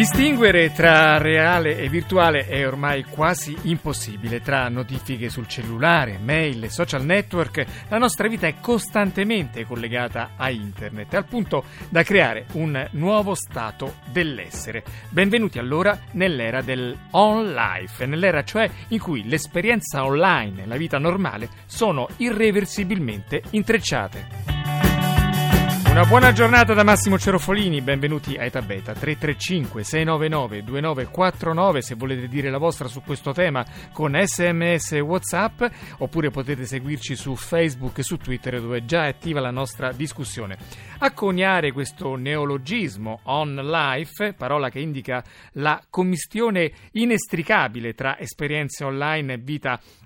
Distinguere tra reale e virtuale è ormai quasi impossibile. Tra notifiche sul cellulare, mail, e social network, la nostra vita è costantemente collegata a internet, al punto da creare un nuovo stato dell'essere. Benvenuti allora nell'era del on life, nell'era cioè in cui l'esperienza online e la vita normale sono irreversibilmente intrecciate. Una buona giornata da Massimo Cerofolini, benvenuti a Eta Beta 335 699 2949 se volete dire la vostra su questo tema con sms e whatsapp oppure potete seguirci su Facebook e su Twitter dove è già attiva la nostra discussione. A coniare questo neologismo on life, parola che indica la commistione inestricabile tra esperienze online e vita offline,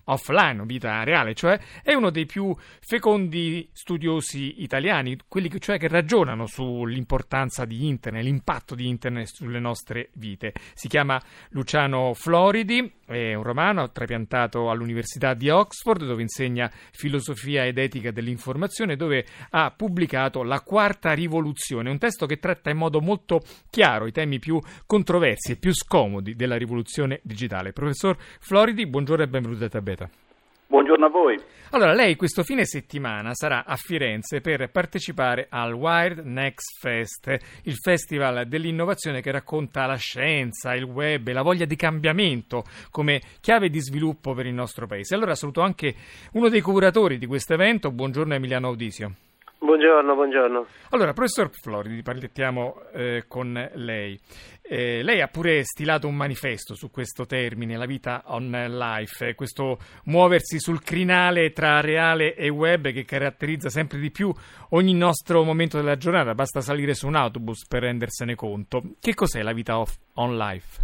vita reale, cioè è uno dei più fecondi studiosi italiani, quelli che, cioè che ragionano sull'importanza di internet, l'impatto di internet sulle nostre vite. Si chiama Luciano Floridi, è un romano trapiantato all'Università di Oxford dove insegna filosofia ed etica dell'informazione dove ha pubblicato La quarta rivoluzione, un testo che tratta in modo molto chiaro i temi più controversi e più scomodi della rivoluzione digitale. Professor Floridi, buongiorno e benvenuto a Tabeta. Buongiorno a voi. Allora, lei questo fine settimana sarà a Firenze per partecipare al Wired Next Fest, il festival dell'innovazione che racconta la scienza, il web e la voglia di cambiamento come chiave di sviluppo per il nostro paese. Allora saluto anche uno dei curatori di questo evento, buongiorno Emiliano Audisio. Buongiorno, buongiorno. Allora, professor Floridi, parliamo eh, con lei. Eh, lei ha pure stilato un manifesto su questo termine, la vita on life, questo muoversi sul crinale tra reale e web che caratterizza sempre di più ogni nostro momento della giornata. Basta salire su un autobus per rendersene conto. Che cos'è la vita off, on life?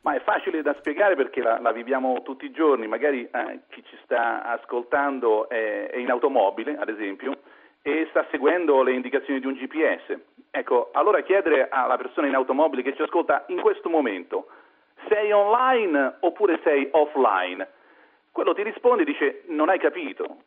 Ma è facile da spiegare perché la, la viviamo tutti i giorni, magari eh, chi ci sta ascoltando è, è in automobile, ad esempio, e sta seguendo le indicazioni di un GPS. Ecco, allora chiedere alla persona in automobile che ci ascolta in questo momento, sei online oppure sei offline? Quello ti risponde e dice non hai capito.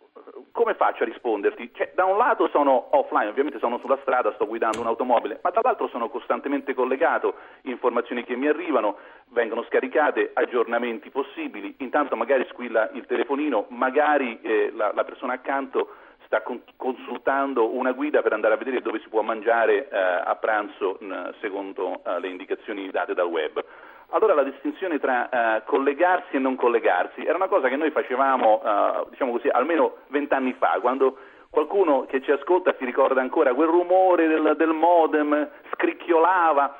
Come faccio a risponderti? Cioè, da un lato sono offline, ovviamente sono sulla strada, sto guidando un'automobile, ma dall'altro sono costantemente collegato, informazioni che mi arrivano, vengono scaricate, aggiornamenti possibili, intanto magari squilla il telefonino, magari eh, la, la persona accanto sta consultando una guida per andare a vedere dove si può mangiare eh, a pranzo secondo eh, le indicazioni date dal web. Allora la distinzione tra eh, collegarsi e non collegarsi era una cosa che noi facevamo, eh, diciamo così, almeno vent'anni fa, quando qualcuno che ci ascolta si ricorda ancora quel rumore del, del modem, scricchiolava,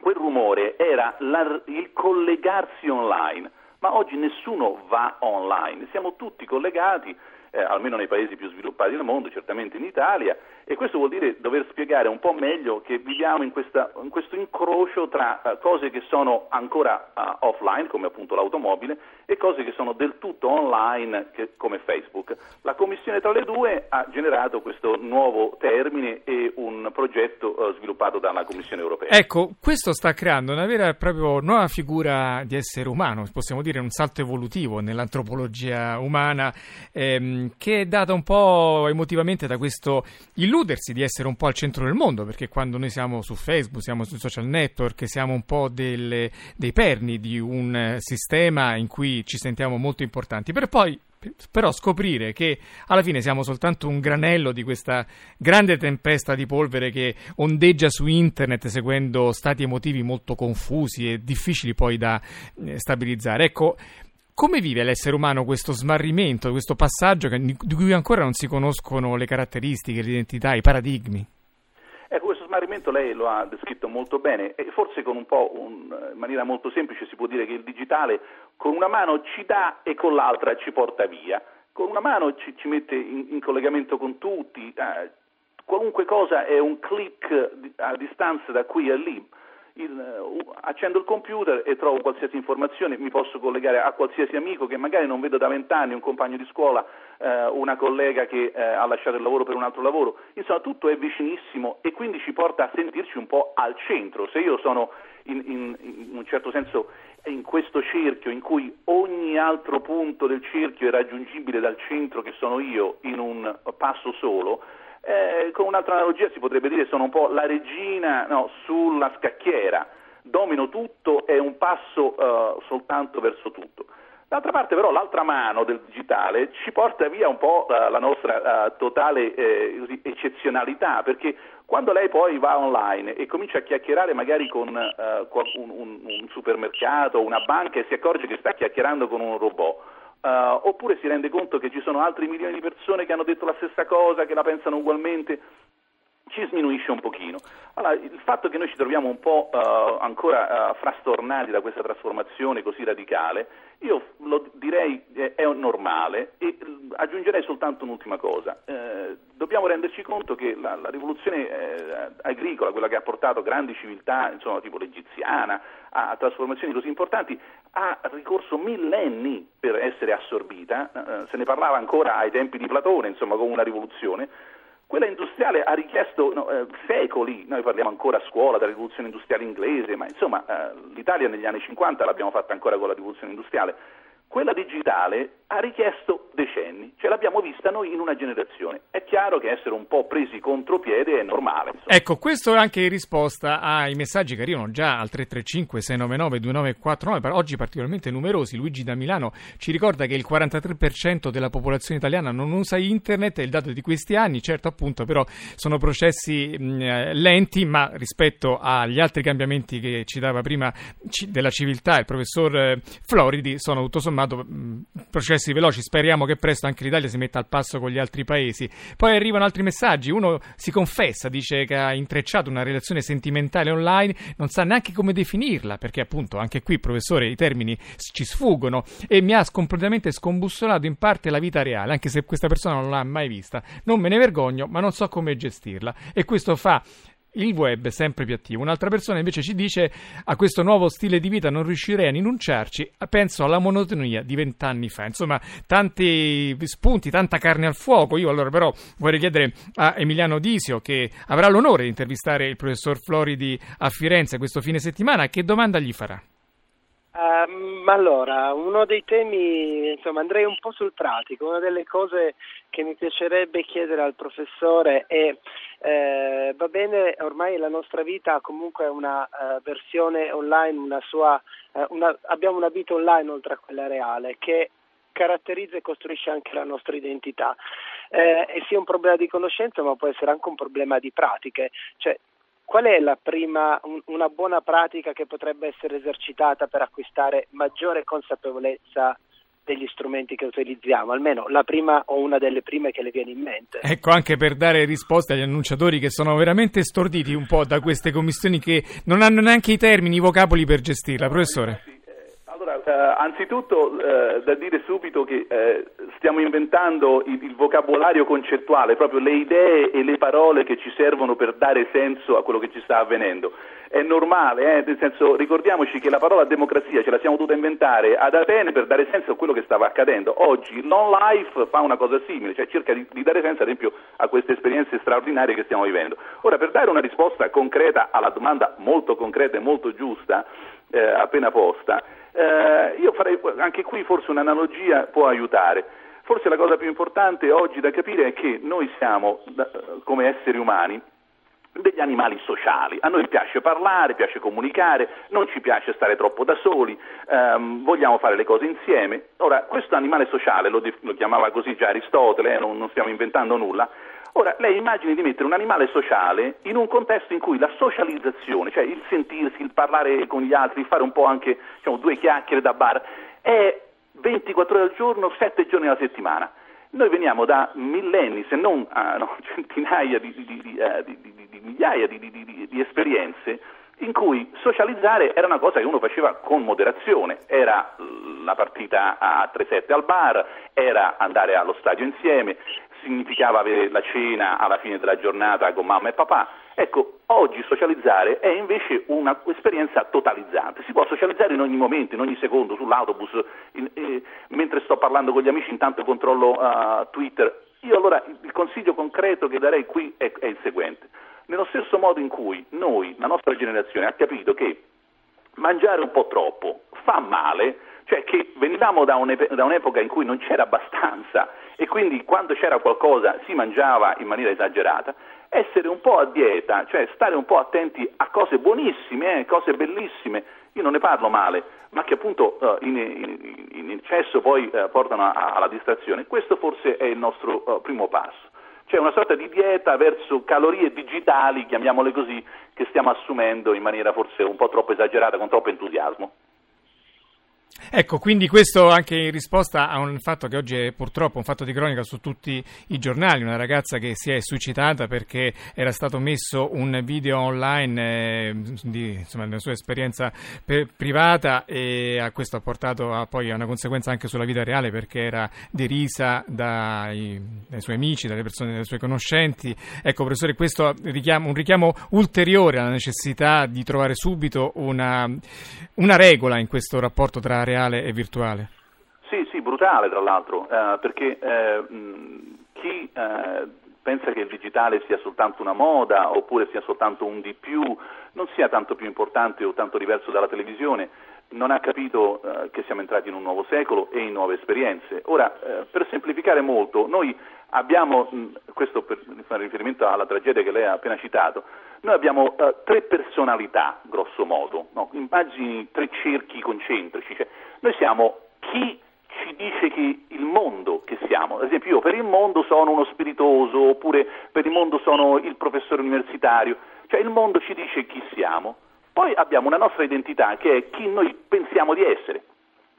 quel rumore era la, il collegarsi online, ma oggi nessuno va online, siamo tutti collegati eh, almeno nei paesi più sviluppati del mondo, certamente in Italia, e questo vuol dire dover spiegare un po' meglio che viviamo in, questa, in questo incrocio tra uh, cose che sono ancora uh, offline, come appunto l'automobile, e cose che sono del tutto online, che, come Facebook. La commissione tra le due ha generato questo nuovo termine e un progetto uh, sviluppato dalla Commissione europea. Ecco, questo sta creando una vera e propria nuova figura di essere umano, possiamo dire un salto evolutivo nell'antropologia umana, ehm, che è data un po' emotivamente da questo illuso illudersi di essere un po' al centro del mondo, perché quando noi siamo su Facebook, siamo sui social network, siamo un po' delle, dei perni di un eh, sistema in cui ci sentiamo molto importanti, per poi però scoprire che alla fine siamo soltanto un granello di questa grande tempesta di polvere che ondeggia su internet seguendo stati emotivi molto confusi e difficili poi da eh, stabilizzare. Ecco, come vive l'essere umano questo smarrimento, questo passaggio che, di cui ancora non si conoscono le caratteristiche, l'identità, i paradigmi? Ecco, questo smarrimento lei lo ha descritto molto bene e forse un un, in maniera molto semplice si può dire che il digitale con una mano ci dà e con l'altra ci porta via. Con una mano ci, ci mette in, in, collegamento con tutti, eh, qualunque cosa è un clic a distanza da qui a lì il, uh, accendo il computer e trovo qualsiasi informazione, mi posso collegare a qualsiasi amico che magari non vedo da vent'anni, un compagno di scuola, uh, una collega che uh, ha lasciato il lavoro per un altro lavoro, insomma tutto è vicinissimo e quindi ci porta a sentirci un po' al centro. Se io sono in, in, in un certo senso in questo cerchio in cui ogni altro punto del cerchio è raggiungibile dal centro che sono io in un passo solo, eh, con un'altra analogia si potrebbe dire sono un po' la regina no, sulla scacchiera, domino tutto e un passo uh, soltanto verso tutto. D'altra parte però l'altra mano del digitale ci porta via un po' uh, la nostra uh, totale eh, eccezionalità, perché quando lei poi va online e comincia a chiacchierare magari con uh, un, un, un, supermercato, una banca e si accorge che sta chiacchierando con un robot, oppure si rende conto che ci sono altri milioni di persone che hanno detto la stessa cosa, che la pensano ugualmente, ci sminuisce un pochino. Allora, il fatto che noi ci troviamo un po' uh, ancora uh, frastornati da questa trasformazione così radicale, io lo direi eh, è normale e uh, aggiungerei soltanto un'ultima cosa. Eh, dobbiamo renderci conto che la, la rivoluzione eh, agricola, quella che ha portato grandi civiltà, insomma, tipo l'egiziana, a, trasformazioni così importanti, ha ricorso millenni per essere assorbita, eh, se ne parlava ancora ai tempi di Platone, insomma, come una rivoluzione, quella industriale ha richiesto no, eh, secoli, noi parliamo ancora a scuola della rivoluzione industriale inglese, ma insomma eh, l'Italia negli anni 50 l'abbiamo fatta ancora con la rivoluzione industriale, quella digitale ha richiesto decenni, ce l'abbiamo vista noi in una generazione. È chiaro che essere un po' presi contropiede è normale. Insomma. Ecco, questo è anche in risposta ai messaggi che arrivano già al 335 699 2949, oggi particolarmente numerosi. Luigi da Milano ci ricorda che il 43% della popolazione italiana non usa internet, è il dato di questi anni, certo appunto però sono processi mh, eh, lenti, ma rispetto agli altri cambiamenti che citava prima c- della civiltà il professor eh, Floridi sono tutto sommato sommato processi veloci. Speriamo che presto anche l'Italia si metta al passo con gli altri paesi. Poi arrivano altri messaggi. Uno si confessa, dice che ha intrecciato una relazione sentimentale online, non sa neanche come definirla, perché appunto anche qui, professore, i termini ci sfuggono e mi ha completamente scombussolato in parte la vita reale, anche se questa persona non l'ha mai vista. Non me ne vergogno, ma non so come gestirla. E questo fa il web è sempre più attivo. Un'altra persona invece ci dice a questo nuovo stile di vita non riuscirei a rinunciarci, penso alla monotonia di vent'anni fa. Insomma, tanti spunti, tanta carne al fuoco. Io allora però vorrei chiedere a Emiliano Disio, che avrà l'onore di intervistare il professor Floridi a Firenze questo fine settimana, che domanda gli farà? Um, allora, uno dei temi, insomma, andrei un po' sul pratico. Una delle cose che mi piacerebbe chiedere al professore è, eh, va bene, ormai la nostra vita ha comunque una uh, versione online, una sua, uh, una, abbiamo una vita online oltre a quella reale che caratterizza e costruisce anche la nostra identità. Eh, e sia un problema di conoscenza, ma può essere anche un problema di pratiche. Cioè, Qual è la prima, un, una buona pratica che potrebbe essere esercitata per acquistare maggiore consapevolezza degli strumenti che utilizziamo, almeno la prima o una delle prime che le viene in mente. Ecco, anche per dare risposte agli annunciatori che sono veramente storditi un po' da queste commissioni che non hanno neanche i termini, i vocaboli per gestirla, professore. Eh, anzitutto eh, da dire subito che eh, stiamo inventando il, il, vocabolario concettuale, proprio le idee e le parole che ci servono per dare senso a quello che ci sta avvenendo. È normale, eh, nel senso ricordiamoci che la parola democrazia ce la siamo dovuta inventare ad Atene per dare senso a quello che stava accadendo. Oggi non life fa una cosa simile, cioè cerca di, di dare senso ad esempio a queste esperienze straordinarie che stiamo vivendo. Ora, per dare una risposta concreta alla domanda molto concreta e molto giusta eh, appena posta, eh, io farei anche qui forse un'analogia può aiutare. Forse la cosa più importante oggi da capire è che noi siamo, come esseri umani, degli animali sociali. A noi piace parlare, piace comunicare, non ci piace stare troppo da soli, ehm, vogliamo fare le cose insieme. Ora, questo animale sociale, lo, lo chiamava così già Aristotele, eh, non, non stiamo inventando nulla, Ora, lei immagini di mettere un animale sociale in un contesto in cui la socializzazione, cioè il sentirsi, il parlare con gli altri, fare un po' anche diciamo, due chiacchiere da bar, è 24 ore al giorno, 7 giorni alla settimana. Noi veniamo da millenni, se non uh, no, centinaia di, di, di, di migliaia di esperienze in cui socializzare era una cosa che uno faceva con moderazione, era la partita a 3-7 al bar, era andare allo stadio insieme, significava avere la cena alla fine della giornata con mamma e papà. Ecco, oggi socializzare è invece un'esperienza totalizzante. Si può socializzare in ogni momento, in ogni secondo, sull'autobus, in, eh, mentre sto parlando con gli amici, intanto controllo uh, Twitter. Io allora il consiglio concreto che darei qui è, è il seguente. Nello stesso modo in cui noi, la nostra generazione, ha capito che mangiare un po' troppo fa male, cioè che venivamo da, da un'epoca in cui non c'era abbastanza e quindi quando c'era qualcosa si mangiava in maniera esagerata, essere un po' a dieta, cioè stare un po' attenti a cose buonissime, eh, cose bellissime, io non ne parlo male, ma che appunto uh, in, in, in, eccesso poi uh, portano a, alla distrazione, questo forse è il nostro uh, primo passo. C'è una sorta di dieta verso calorie digitali, chiamiamole così, che stiamo assumendo in maniera forse un po' troppo esagerata, con troppo entusiasmo. Ecco, quindi questo anche in risposta a un fatto che oggi è purtroppo un fatto di cronaca su tutti i giornali, una ragazza che si è suicidata perché era stato messo un video online eh, di, insomma, della sua esperienza per, privata e a questo ha portato a, poi a una conseguenza anche sulla vita reale perché era derisa dai, dai suoi amici, dalle persone, dai suoi conoscenti. Ecco, professore, questo richiamo, un richiamo ulteriore alla necessità di trovare subito una, una regola in questo rapporto tra reale e virtuale. Sì, sì, brutale tra l'altro, eh, perché eh, chi eh, pensa che il digitale sia soltanto una moda oppure sia soltanto un di più, non sia tanto più importante o tanto diverso dalla televisione, non ha capito eh, che siamo entrati in un nuovo secolo e in nuove esperienze. Ora, eh, per semplificare molto, noi abbiamo, mh, questo per fare riferimento alla tragedia che lei ha appena citato, noi abbiamo uh, tre personalità, grosso modo, no? immagini tre cerchi concentrici, cioè, noi siamo chi ci dice che il mondo che siamo, ad esempio io per il mondo sono uno spiritoso, oppure per il mondo sono il professore universitario, cioè il mondo ci dice chi siamo, poi abbiamo una nostra identità che è chi noi pensiamo di essere.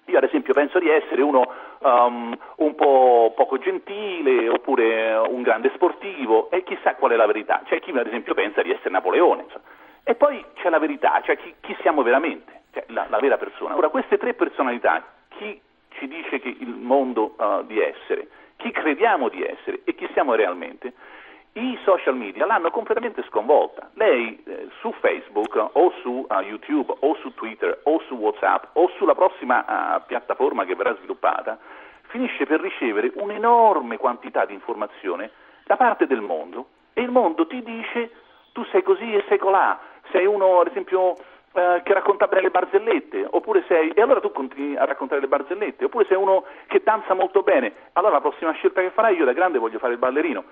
Io ad esempio penso di essere uno um, un po' poco gentile oppure un grande sportivo e chissà qual è la verità. C'è chi ad esempio pensa di essere Napoleone. Insomma. E poi c'è la verità, cioè chi, chi siamo veramente, cioè la, la, vera persona. Ora queste tre personalità, chi ci dice che il mondo uh, di essere, chi crediamo di essere e chi siamo realmente, i social media l'hanno completamente sconvolta. Lei eh, su Facebook o su uh, YouTube o su Twitter o su WhatsApp o sulla prossima uh, piattaforma che verrà sviluppata finisce per ricevere un'enorme quantità di informazione da parte del mondo e il mondo ti dice tu sei così e sei colà, sei uno ad esempio eh, che racconta bene le barzellette, oppure sei, e allora tu continui a raccontare le barzellette, oppure sei uno che danza molto bene, allora la prossima scelta che farai io da grande voglio fare il ballerino.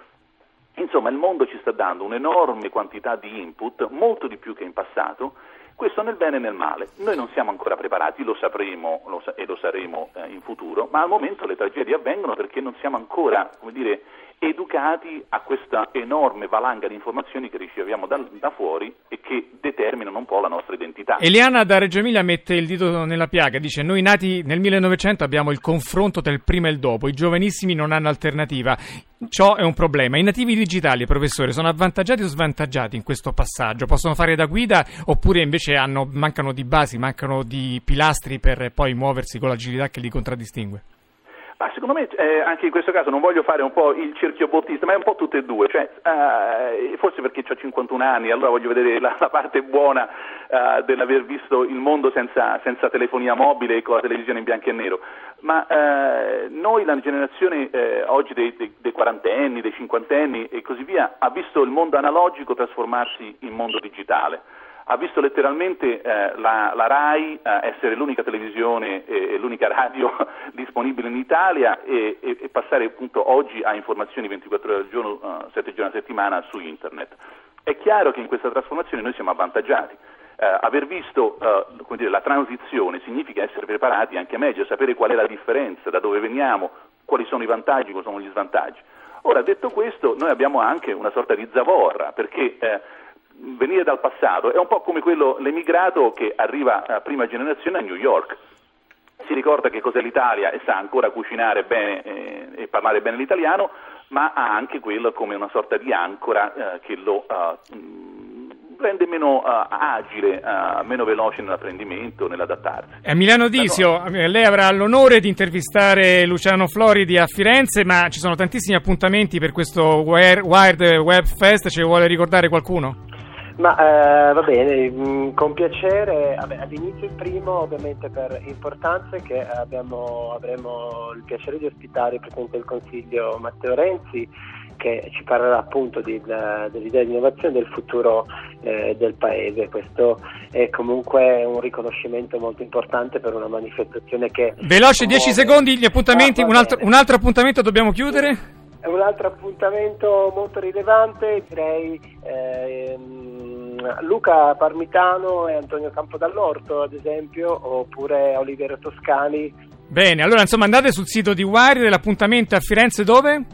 Insomma, il mondo ci sta dando un'enorme quantità di input, molto di più che in passato, questo nel bene e nel male. Noi non siamo ancora preparati, lo sapremo lo sa- e lo saremo eh, in futuro, ma al momento le tragedie avvengono perché non siamo ancora, come dire, educati a questa enorme valanga di informazioni che riceviamo da, da, fuori e che determinano un po' la nostra identità. Eliana da Reggio Emilia mette il dito nella piaga, dice noi nati nel 1900 abbiamo il confronto tra il prima e il dopo, i giovanissimi non hanno alternativa. Ciò è un problema. I nativi digitali, professore, sono avvantaggiati o svantaggiati in questo passaggio? Possono fare da guida oppure invece hanno, mancano di basi, mancano di pilastri per poi muoversi con l'agilità che li contraddistingue? Ma secondo me eh, anche in questo caso non voglio fare un po' il cerchio bottista, ma è un po' tutte e due, cioè, eh, forse perché ho 51 anni, allora voglio vedere la, la parte buona eh, dell'aver visto il mondo senza, senza, telefonia mobile e con la televisione in bianco e nero, ma eh, noi, la generazione eh, oggi dei, dei, dei quarantenni, dei cinquantenni e così via, ha visto il mondo analogico trasformarsi in mondo digitale ha visto letteralmente eh, la, la, RAI eh, essere l'unica televisione e l'unica radio disponibile in Italia e, e, e, passare appunto oggi a informazioni 24 ore al giorno, uh, 7 giorni a settimana su internet. È chiaro che in questa trasformazione noi siamo avvantaggiati. Uh, aver visto uh, dire, la transizione significa essere preparati anche meglio, sapere qual è la differenza, da dove veniamo, quali sono i vantaggi, quali sono gli svantaggi. Ora, detto questo, noi abbiamo anche una sorta di zavorra, perché eh, venire dal passato è un po' come quello, l'emigrato che arriva a prima generazione a New York. Si ricorda che cos'è l'Italia e sa ancora cucinare bene eh, e parlare bene l'italiano, ma ha anche quello come una sorta di ancora eh, che lo uh, rende meno uh, agile, uh, meno veloce nell'apprendimento, nell'adattarsi. A Milano Disio, lei avrà l'onore di intervistare Luciano Floridi a Firenze, ma ci sono tantissimi appuntamenti per questo Wired Web Fest, ce vuole ricordare qualcuno? Ma eh, va bene, mm, con piacere. Vabbè, all'inizio il primo, ovviamente per importanza, che abbiamo, avremo il piacere di ospitare il Presidente del Consiglio Matteo Renzi che ci parlerà appunto di, dell'idea di innovazione del futuro eh, del paese. Questo è comunque un riconoscimento molto importante per una manifestazione che... Veloce, 10 secondi, gli appuntamenti, ah, un, altro, un altro appuntamento dobbiamo chiudere? Un altro appuntamento molto rilevante, direi ehm, Luca Parmitano e Antonio Campodall'Orto, ad esempio, oppure Oliviero Toscani. Bene, allora insomma andate sul sito di Wire, l'appuntamento è a Firenze dove?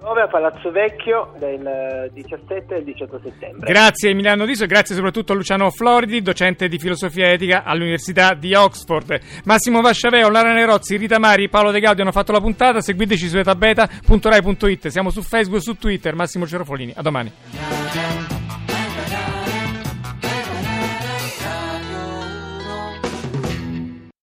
Dove a Palazzo Vecchio del 17 e il 18 settembre. Grazie Emiliano Diso e grazie soprattutto a Luciano Floridi, docente di filosofia etica all'Università di Oxford. Massimo Vasciaveo, Lara Nerozzi, Rita Mari, Paolo De Gaudio hanno fatto la puntata. Seguiteci su etabeta.rai.it. Siamo su Facebook e su Twitter. Massimo Cerofolini. A domani.